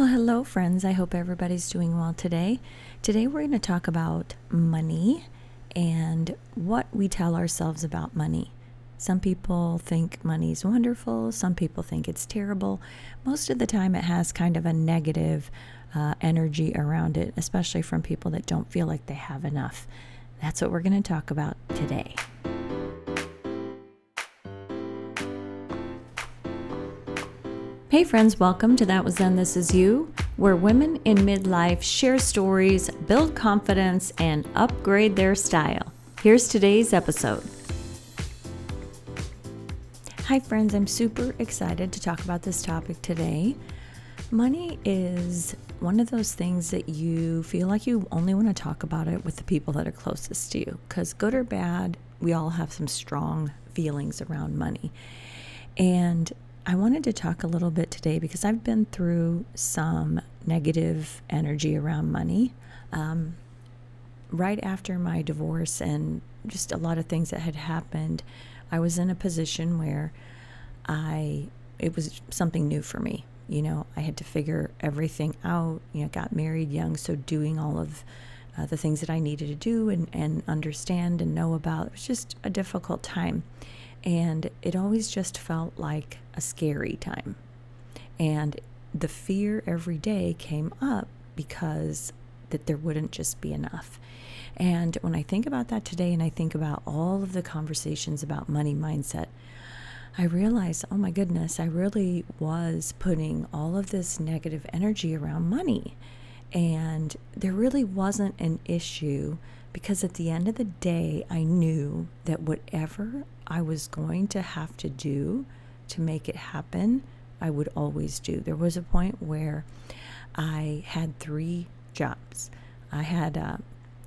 Well, hello, friends. I hope everybody's doing well today. Today, we're going to talk about money and what we tell ourselves about money. Some people think money's wonderful, some people think it's terrible. Most of the time, it has kind of a negative uh, energy around it, especially from people that don't feel like they have enough. That's what we're going to talk about today. Hey, friends, welcome to That Was Then, This Is You, where women in midlife share stories, build confidence, and upgrade their style. Here's today's episode. Hi, friends, I'm super excited to talk about this topic today. Money is one of those things that you feel like you only want to talk about it with the people that are closest to you. Because, good or bad, we all have some strong feelings around money. And I wanted to talk a little bit today because I've been through some negative energy around money. Um, right after my divorce and just a lot of things that had happened, I was in a position where I it was something new for me. You know, I had to figure everything out. You know, got married young, so doing all of uh, the things that I needed to do and, and understand and know about it was just a difficult time. And it always just felt like a scary time. And the fear every day came up because that there wouldn't just be enough. And when I think about that today and I think about all of the conversations about money mindset, I realize, oh my goodness, I really was putting all of this negative energy around money. And there really wasn't an issue because at the end of the day, I knew that whatever I was going to have to do to make it happen, I would always do. There was a point where I had three jobs. I had uh,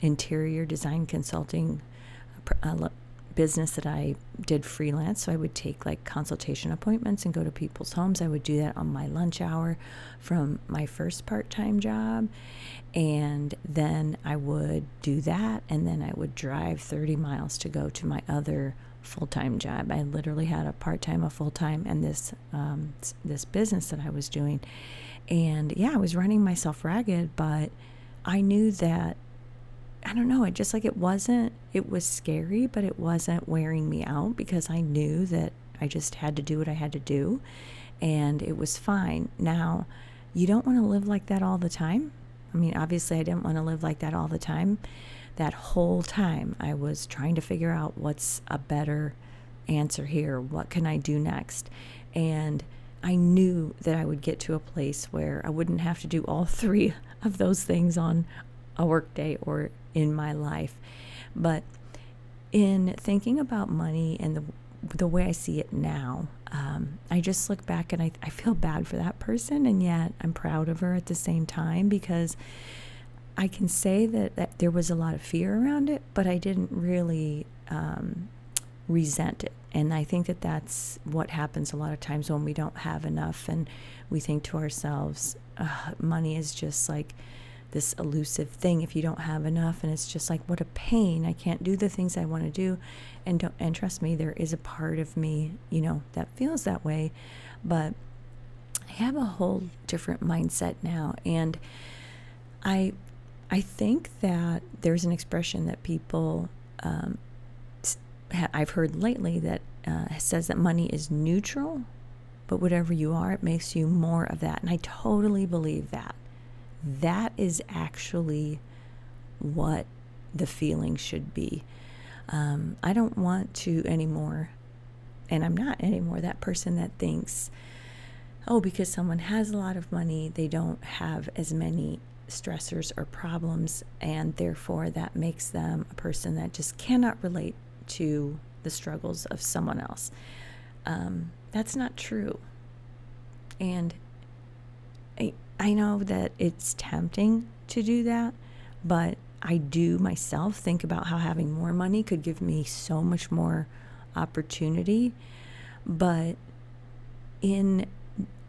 interior design consulting uh, business that I did freelance. So I would take like consultation appointments and go to people's homes. I would do that on my lunch hour from my first part time job. And then I would do that. And then I would drive 30 miles to go to my other full time job. I literally had a part time, a full time, and this, um, this business that I was doing. And yeah, I was running myself ragged, but I knew that I don't know, it just like it wasn't, it was scary, but it wasn't wearing me out because I knew that I just had to do what I had to do and it was fine. Now, you don't want to live like that all the time. I mean, obviously, I didn't want to live like that all the time. That whole time, I was trying to figure out what's a better answer here. What can I do next? And I knew that I would get to a place where I wouldn't have to do all three of those things on a work day or in my life. But in thinking about money and the the way I see it now, um, I just look back and I, I feel bad for that person, and yet I'm proud of her at the same time because I can say that, that there was a lot of fear around it, but I didn't really um, resent it. And I think that that's what happens a lot of times when we don't have enough and we think to ourselves, money is just like this elusive thing. If you don't have enough and it's just like what a pain. I can't do the things i want to do. And don't and trust me there is a part of me you know that feels that way. But i have a whole different mindset now and i i think that there's an expression that people um, i've heard lately that uh, says that money is neutral but whatever you are it makes you more of that and i totally believe that that is actually what the feeling should be. Um, I don't want to anymore, and I'm not anymore, that person that thinks, oh, because someone has a lot of money, they don't have as many stressors or problems, and therefore that makes them a person that just cannot relate to the struggles of someone else. Um, that's not true. And I, I know that it's tempting to do that, but I do myself think about how having more money could give me so much more opportunity. But in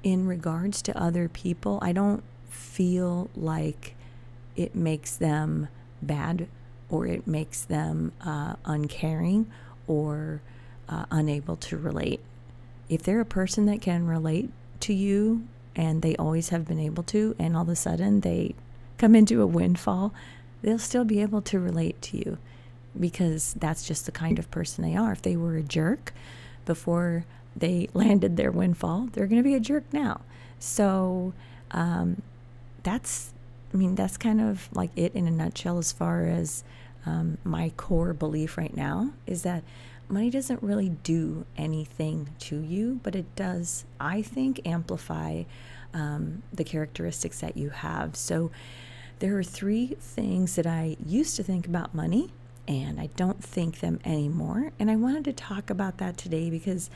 in regards to other people, I don't feel like it makes them bad or it makes them uh, uncaring or uh, unable to relate. If they're a person that can relate to you and they always have been able to, and all of a sudden they come into a windfall, they'll still be able to relate to you because that's just the kind of person they are. If they were a jerk before they landed their windfall, they're going to be a jerk now. So um, that's, I mean, that's kind of like it in a nutshell as far as um, my core belief right now is that money doesn't really do anything to you, but it does, I think, amplify um, the characteristics that you have. So there are three things that I used to think about money and I don't think them anymore. And I wanted to talk about that today because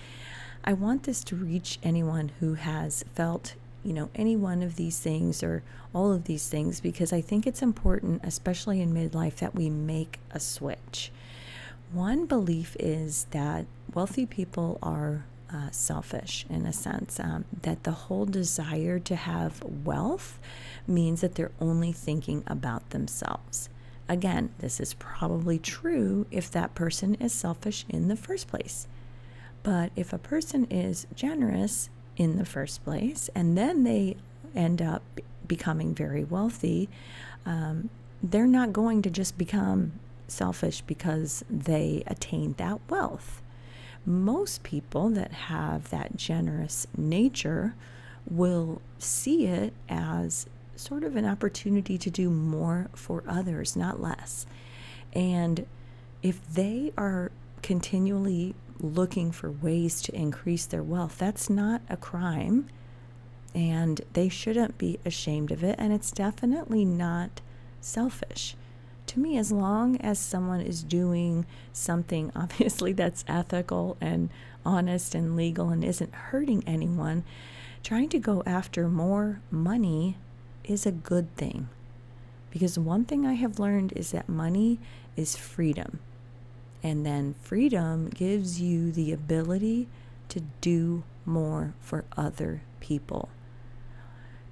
I want this to reach anyone who has felt, you know, any one of these things or all of these things because I think it's important, especially in midlife, that we make a switch. One belief is that wealthy people are uh, selfish in a sense, um, that the whole desire to have wealth means that they're only thinking about themselves. Again, this is probably true if that person is selfish in the first place. But if a person is generous in the first place and then they end up becoming very wealthy, um, they're not going to just become selfish because they attained that wealth. Most people that have that generous nature will see it as sort of an opportunity to do more for others, not less. And if they are continually looking for ways to increase their wealth, that's not a crime. And they shouldn't be ashamed of it. And it's definitely not selfish. To me, as long as someone is doing something, obviously, that's ethical and honest and legal and isn't hurting anyone, trying to go after more money is a good thing. Because one thing I have learned is that money is freedom. And then freedom gives you the ability to do more for other people.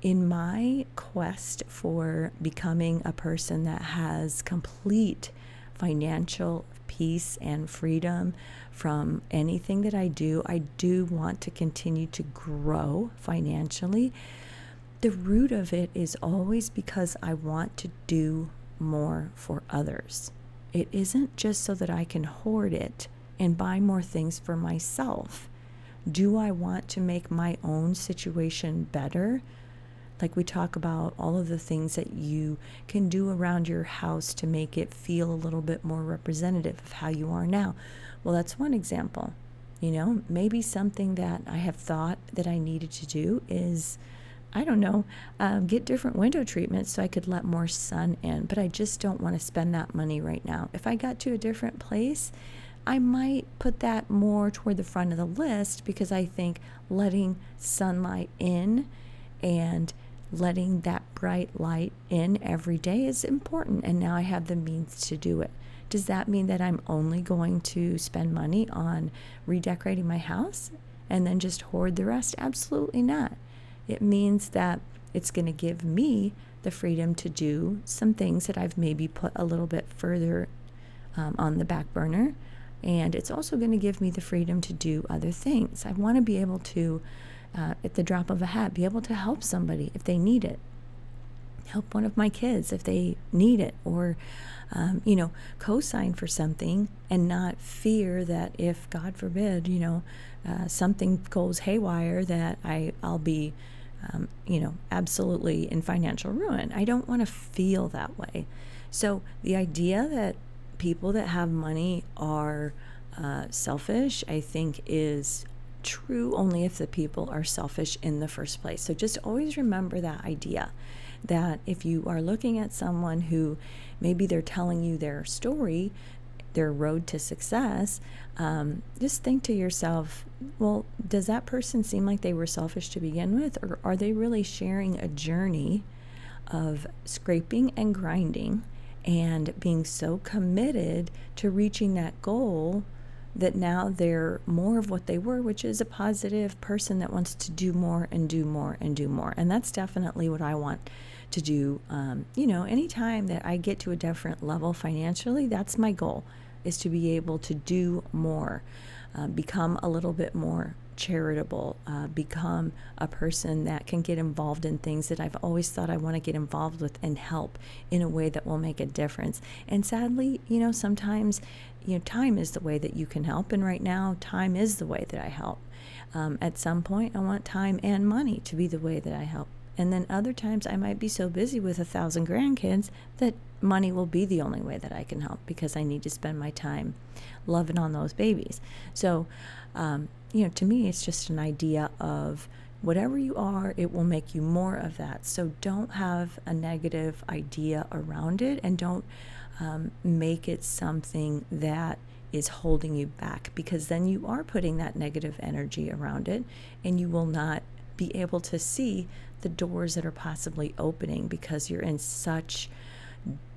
In my quest for becoming a person that has complete financial peace and freedom from anything that I do, I do want to continue to grow financially the root of it is always because I want to do more for others. It isn't just so that I can hoard it and buy more things for myself. Do I want to make my own situation better? Like we talk about all of the things that you can do around your house to make it feel a little bit more representative of how you are now. Well, that's one example. You know, maybe something that I have thought that I needed to do is I don't know, um, get different window treatments so I could let more sun in. But I just don't want to spend that money right now. If I got to a different place, I might put that more toward the front of the list because I think letting sunlight in and letting that bright light in every day is important. And now I have the means to do it. Does that mean that I'm only going to spend money on redecorating my house and then just hoard the rest? Absolutely not. It means that it's going to give me the freedom to do some things that I've maybe put a little bit further um, on the back burner. And it's also going to give me the freedom to do other things. I want to be able to, uh, at the drop of a hat, be able to help somebody if they need it, help one of my kids if they need it, or, um, you know, co sign for something and not fear that if, God forbid, you know, uh, something goes haywire, that I, I'll be um, you know, absolutely in financial ruin. I don't want to feel that way. So the idea that people that have money are uh, selfish, I think, is true only if the people are selfish in the first place. So just always remember that idea that if you are looking at someone who maybe they're telling you their story, their road to success, um, just think to yourself, well, does that person seem like they were selfish to begin with, or are they really sharing a journey of scraping and grinding and being so committed to reaching that goal that now they're more of what they were, which is a positive person that wants to do more and do more and do more. And that's definitely what I want to do. Um, you know, anytime that I get to a different level financially, that's my goal is to be able to do more, uh, become a little bit more charitable, uh, become a person that can get involved in things that I've always thought I want to get involved with and help in a way that will make a difference. And sadly, you know, sometimes, you know, time is the way that you can help. And right now, time is the way that I help. Um, at some point, I want time and money to be the way that I help. And then other times, I might be so busy with a thousand grandkids that money will be the only way that I can help because I need to spend my time loving on those babies. So, um, you know, to me, it's just an idea of whatever you are, it will make you more of that. So don't have a negative idea around it and don't um, make it something that is holding you back because then you are putting that negative energy around it and you will not be able to see the doors that are possibly opening because you're in such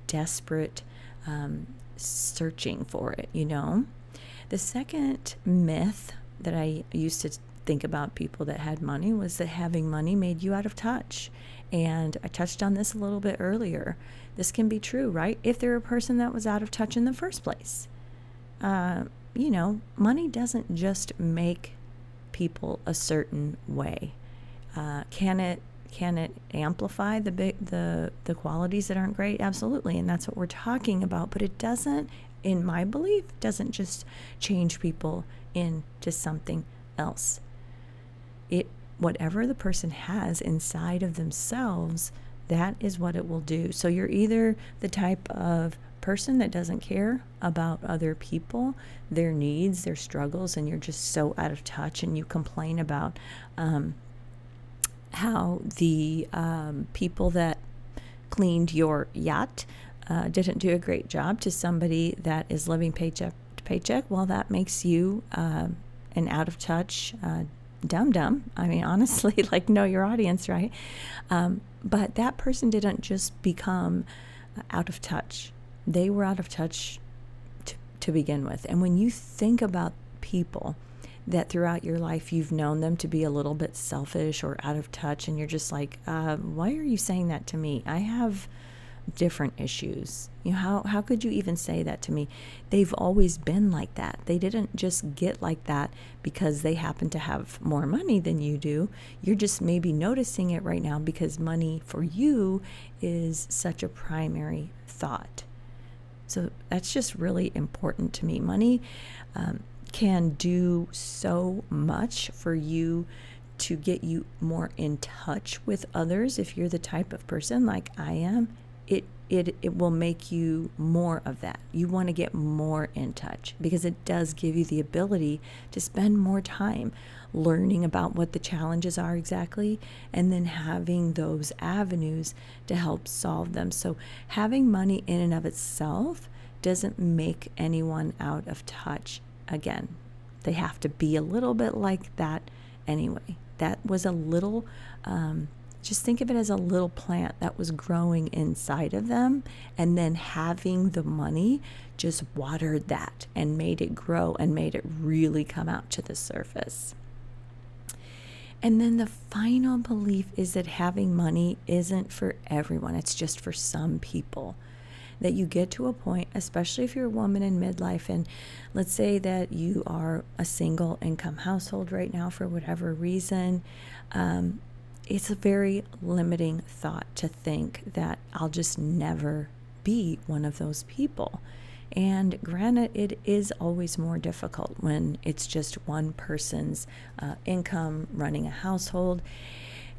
desperate um, searching for it, you know? The second myth that I used to think about people that had money was that having money made you out of touch. And I touched on this a little bit earlier. This can be true, right? If they're a person that was out of touch in the first place. Uh, you know, money doesn't just make people a certain way. Uh, can it can it amplify the the the qualities that aren't great? Absolutely, and that's what we're talking about. But it doesn't, in my belief, doesn't just change people into something else. It whatever the person has inside of themselves, that is what it will do. So you're either the type of person that doesn't care about other people, their needs, their struggles, and you're just so out of touch and you complain about um, how the um, people that cleaned your yacht uh, didn't do a great job to somebody that is living paycheck to paycheck, well, that makes you uh, an out of touch uh, dumb dumb. I mean, honestly, like know your audience, right? Um, but that person didn't just become out of touch, they were out of touch to, to begin with. And when you think about people, that throughout your life you've known them to be a little bit selfish or out of touch, and you're just like, uh, why are you saying that to me? I have different issues. You know, how, how could you even say that to me? They've always been like that. They didn't just get like that because they happen to have more money than you do. You're just maybe noticing it right now because money for you is such a primary thought. So that's just really important to me. Money um, can do so much for you to get you more in touch with others if you're the type of person like I am it it it will make you more of that. You want to get more in touch because it does give you the ability to spend more time learning about what the challenges are exactly and then having those avenues to help solve them. So having money in and of itself doesn't make anyone out of touch again, they have to be a little bit like that anyway. That was a little, um, just think of it as a little plant that was growing inside of them, and then having the money just watered that and made it grow and made it really come out to the surface. And then the final belief is that having money isn't for everyone, it's just for some people that you get to a point, especially if you're a woman in midlife, and let's say that you are a single income household right now for whatever reason. Um, it's a very limiting thought to think that I'll just never be one of those people. And granted, it is always more difficult when it's just one person's uh, income running a household.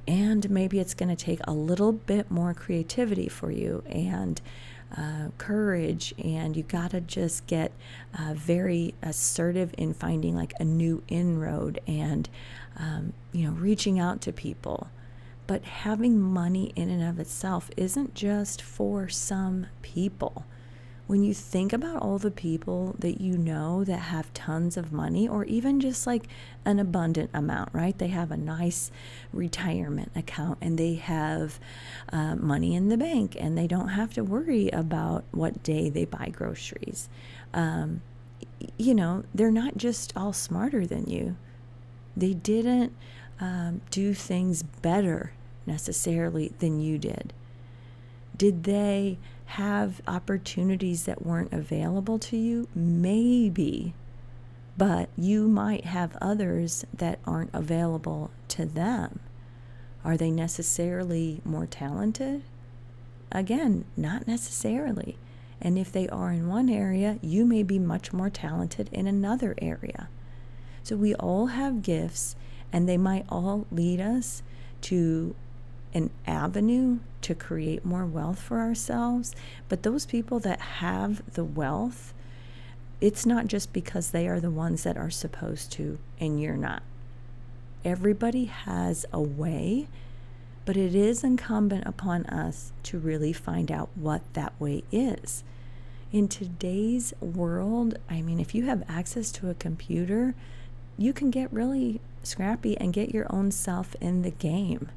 And maybe it's going to take a little bit more creativity for you. And uh, courage and you got to just get uh, very assertive in finding like a new inroad and um, you know reaching out to people. But having money in and of itself isn't just for some people when you think about all the people that you know that have tons of money or even just like an abundant amount, right? They have a nice retirement account and they have uh, money in the bank and they don't have to worry about what day they buy groceries. Um, you know, they're not just all smarter than you, they didn't um, do things better necessarily than you did. Did they have opportunities that weren't available to you? Maybe. but you might have others that aren't available to them. Are they necessarily more talented? Again, not necessarily. And if they are in one area, you may be much more talented in another area. So we all have gifts, and they might all lead us to an avenue to create more wealth for ourselves. But those people that have the wealth, it's not just because they are the ones that are supposed to and you're not. Everybody has a way, but it is incumbent upon us to really find out what that way is. In today's world, I mean, if you have access to a computer, you can get really scrappy and get your own self in the game.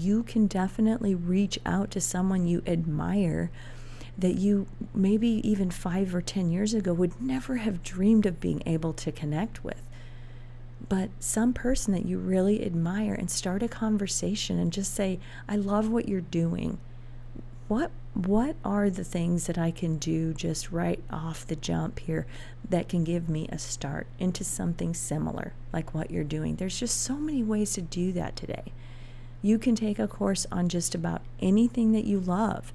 You can definitely reach out to someone you admire that you maybe even five or 10 years ago would never have dreamed of being able to connect with but some person that you really admire and start a conversation and just say, I love what you're doing. What what are the things that I can do just right off the jump here that can give me a start into something similar like what you're doing? There's just so many ways to do that today. You can take a course on just about anything that you love.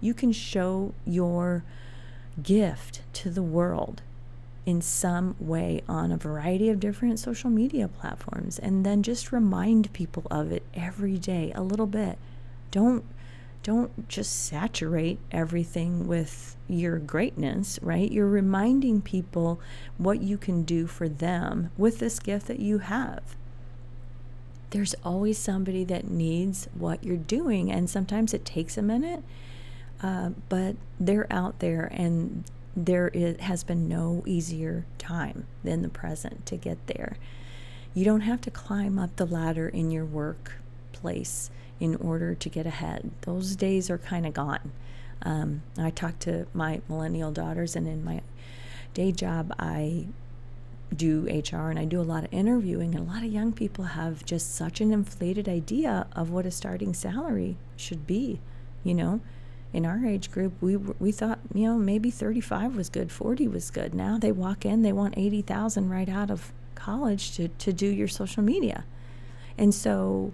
You can show your gift to the world in some way on a variety of different social media platforms and then just remind people of it every day a little bit. Don't don't just saturate everything with your greatness, right? You're reminding people what you can do for them with this gift that you have. There's always somebody that needs what you're doing, and sometimes it takes a minute, uh, but they're out there and there is, has been no easier time than the present to get there. You don't have to climb up the ladder in your workplace in order to get ahead. Those days are kind of gone. Um, I talk to my millennial daughters, and in my day job, I do HR and I do a lot of interviewing, and a lot of young people have just such an inflated idea of what a starting salary should be. You know, in our age group, we we thought you know maybe 35 was good, 40 was good. Now they walk in, they want 80,000 right out of college to to do your social media, and so,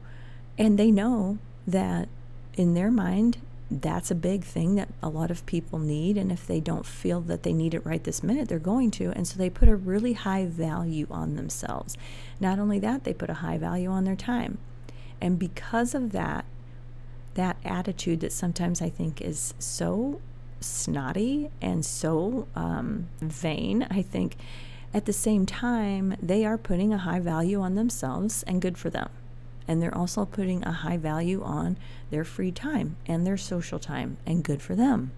and they know that in their mind that's a big thing that a lot of people need and if they don't feel that they need it right this minute they're going to and so they put a really high value on themselves not only that they put a high value on their time and because of that that attitude that sometimes I think is so snotty and so um, vain. I think at the same time, they are putting a high value on themselves and good for them. And they're also putting a high value on their free time and their social time and good for them.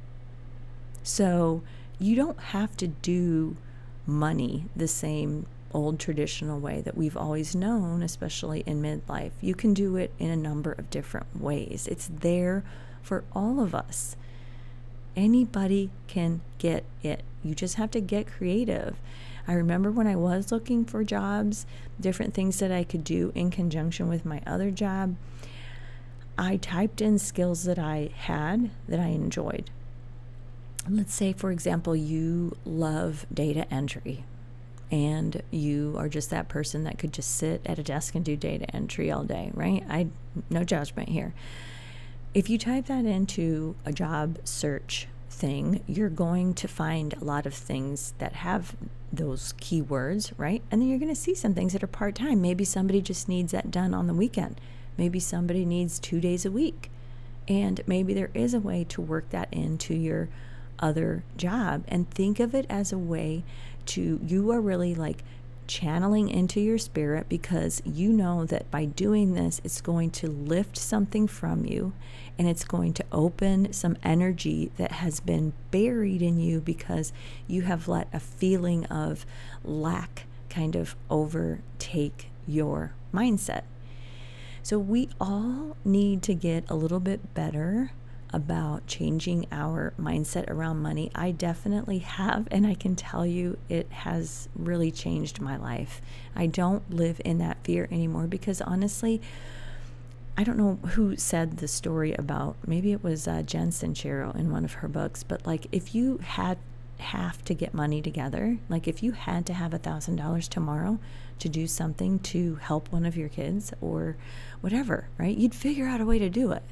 So you don't have to do money the same old traditional way that we've always known, especially in midlife. You can do it in a number of different ways. It's there for all of us. Anybody can get it. You just have to get creative. I remember when I was looking for jobs, different things that I could do in conjunction with my other job. I typed in skills that I had that I enjoyed. Let's say, for example, you love data entry and you are just that person that could just sit at a desk and do data entry all day, right? I no judgment here. If you type that into a job search thing, you're going to find a lot of things that have those keywords, right? And then you're going to see some things that are part time. Maybe somebody just needs that done on the weekend. Maybe somebody needs two days a week. And maybe there is a way to work that into your other job and think of it as a way to, you are really like channeling into your spirit because you know that by doing this, it's going to lift something from you and it's going to open some energy that has been buried in you because you have let a feeling of lack kind of overtake your mindset. So, we all need to get a little bit better about changing our mindset around money. I definitely have, and I can tell you it has really changed my life. I don't live in that fear anymore because honestly, I don't know who said the story about, maybe it was uh, Jen Sincero in one of her books, but like if you had have to get money together, like if you had to have a thousand dollars tomorrow to do something to help one of your kids or whatever, right? You'd figure out a way to do it.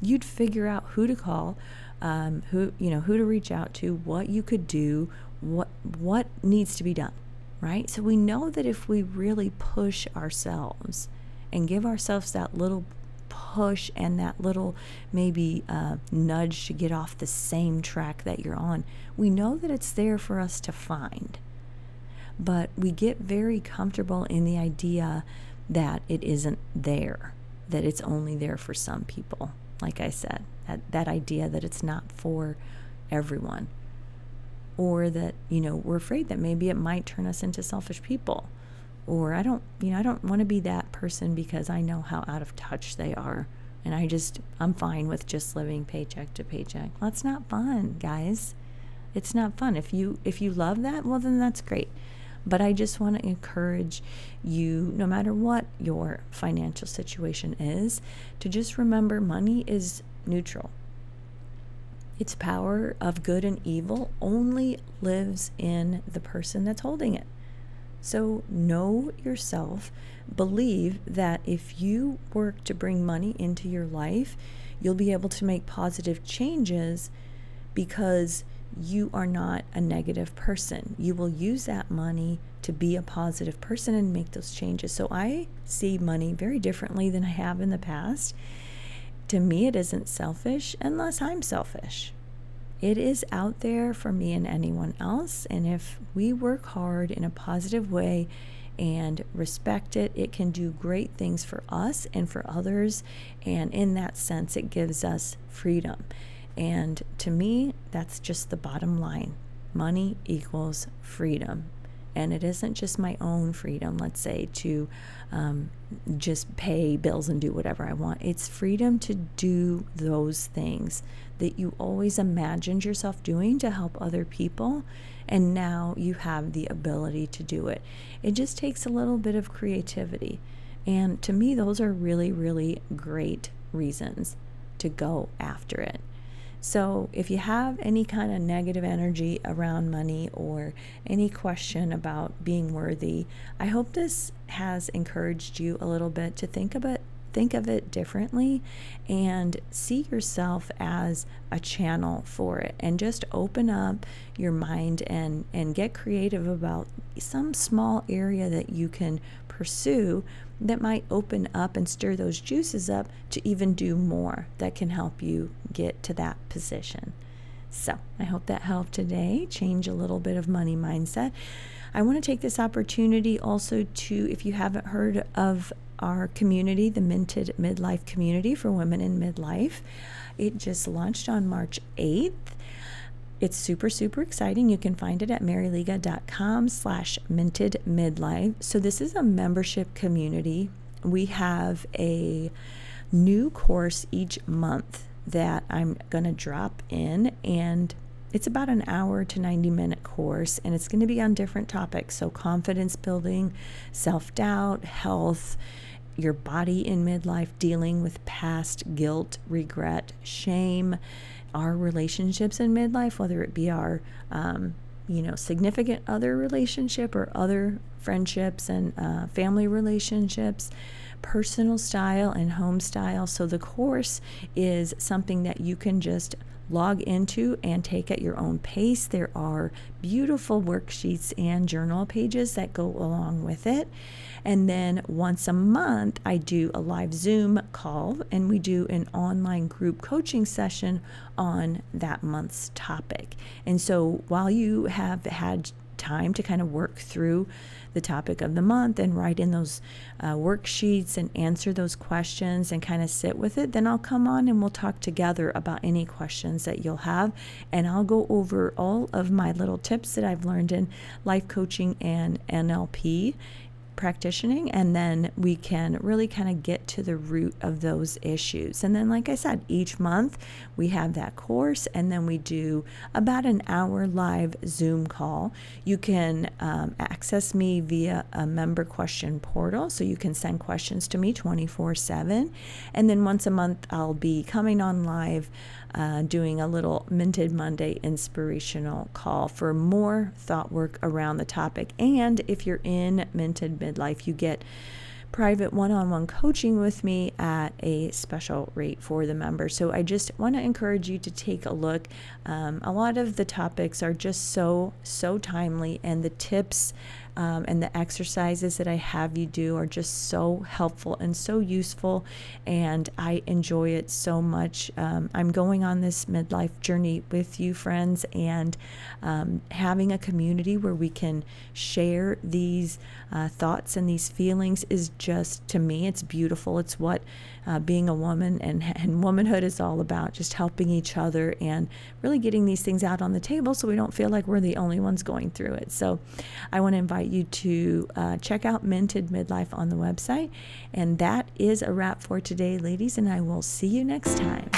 You'd figure out who to call, um, who you know who to reach out to, what you could do, what what needs to be done, right? So we know that if we really push ourselves and give ourselves that little push and that little maybe uh, nudge to get off the same track that you're on, we know that it's there for us to find. But we get very comfortable in the idea that it isn't there, that it's only there for some people. Like I said, that, that idea that it's not for everyone. Or that, you know, we're afraid that maybe it might turn us into selfish people or I don't, you know, I don't want to be that person because I know how out of touch they are. And I just, I'm fine with just living paycheck to paycheck. Well, it's not fun, guys. It's not fun. If you, if you love that, well, then that's great. But I just want to encourage you, no matter what your financial situation is, to just remember money is neutral. Its power of good and evil only lives in the person that's holding it. So know yourself. Believe that if you work to bring money into your life, you'll be able to make positive changes because you are not a negative person. You will use that money to be a positive person and make those changes. So I see money very differently than I have in the past. To me, it isn't selfish unless I'm selfish it is out there for me and anyone else. And if we work hard in a positive way and respect it, it can do great things for us and for others. And in that sense, it gives us freedom. And to me, that's just the bottom line money equals freedom. And it isn't just my own freedom, let's say, to um, just pay bills and do whatever I want. It's freedom to do those things that you always imagined yourself doing to help other people. And now you have the ability to do it. It just takes a little bit of creativity. And to me, those are really, really great reasons to go after it. So, if you have any kind of negative energy around money or any question about being worthy, I hope this has encouraged you a little bit to think about think of it differently and see yourself as a channel for it and just open up your mind and and get creative about some small area that you can pursue that might open up and stir those juices up to even do more that can help you get to that position. So, I hope that helped today change a little bit of money mindset. I want to take this opportunity also to, if you haven't heard of our community, the Minted Midlife Community for Women in Midlife, it just launched on March 8th. It's super, super exciting. You can find it at maryliga.com slash minted midlife. So this is a membership community. We have a new course each month that I'm going to drop in and it's about an hour to 90 minute course and it's going to be on different topics so confidence building self-doubt health your body in midlife dealing with past guilt regret shame our relationships in midlife, whether it be our, um, you know, significant other relationship or other friendships and uh, family relationships, personal style and home style. So the course is something that you can just log into and take at your own pace. There are beautiful worksheets and journal pages that go along with it. And then once a month, I do a live Zoom call and we do an online group coaching session on that month's topic. And so while you have had time to kind of work through the topic of the month and write in those uh, worksheets and answer those questions and kind of sit with it, then I'll come on and we'll talk together about any questions that you'll have. And I'll go over all of my little tips that I've learned in life coaching and NLP practicing and then we can really kind of get to the root of those issues. And then, like I said, each month we have that course and then we do about an hour live Zoom call. You can um, access me via a member question portal, so you can send questions to me 24 7. And then once a month, I'll be coming on live. Uh, doing a little Minted Monday inspirational call for more thought work around the topic. And if you're in Minted Midlife, you get private one on one coaching with me at a special rate for the members. So I just want to encourage you to take a look. Um, a lot of the topics are just so, so timely, and the tips um, and the exercises that I have you do are just so helpful and so useful, and I enjoy it so much. Um, I'm going on this midlife journey with you, friends, and um, having a community where we can share these uh, thoughts and these feelings is just, to me, it's beautiful. It's what uh, being a woman and, and womanhood is all about just helping each other and really getting these things out on the table so we don't feel like we're the only ones going through it. So I want to invite you to uh, check out Minted Midlife on the website. And that is a wrap for today, ladies, and I will see you next time.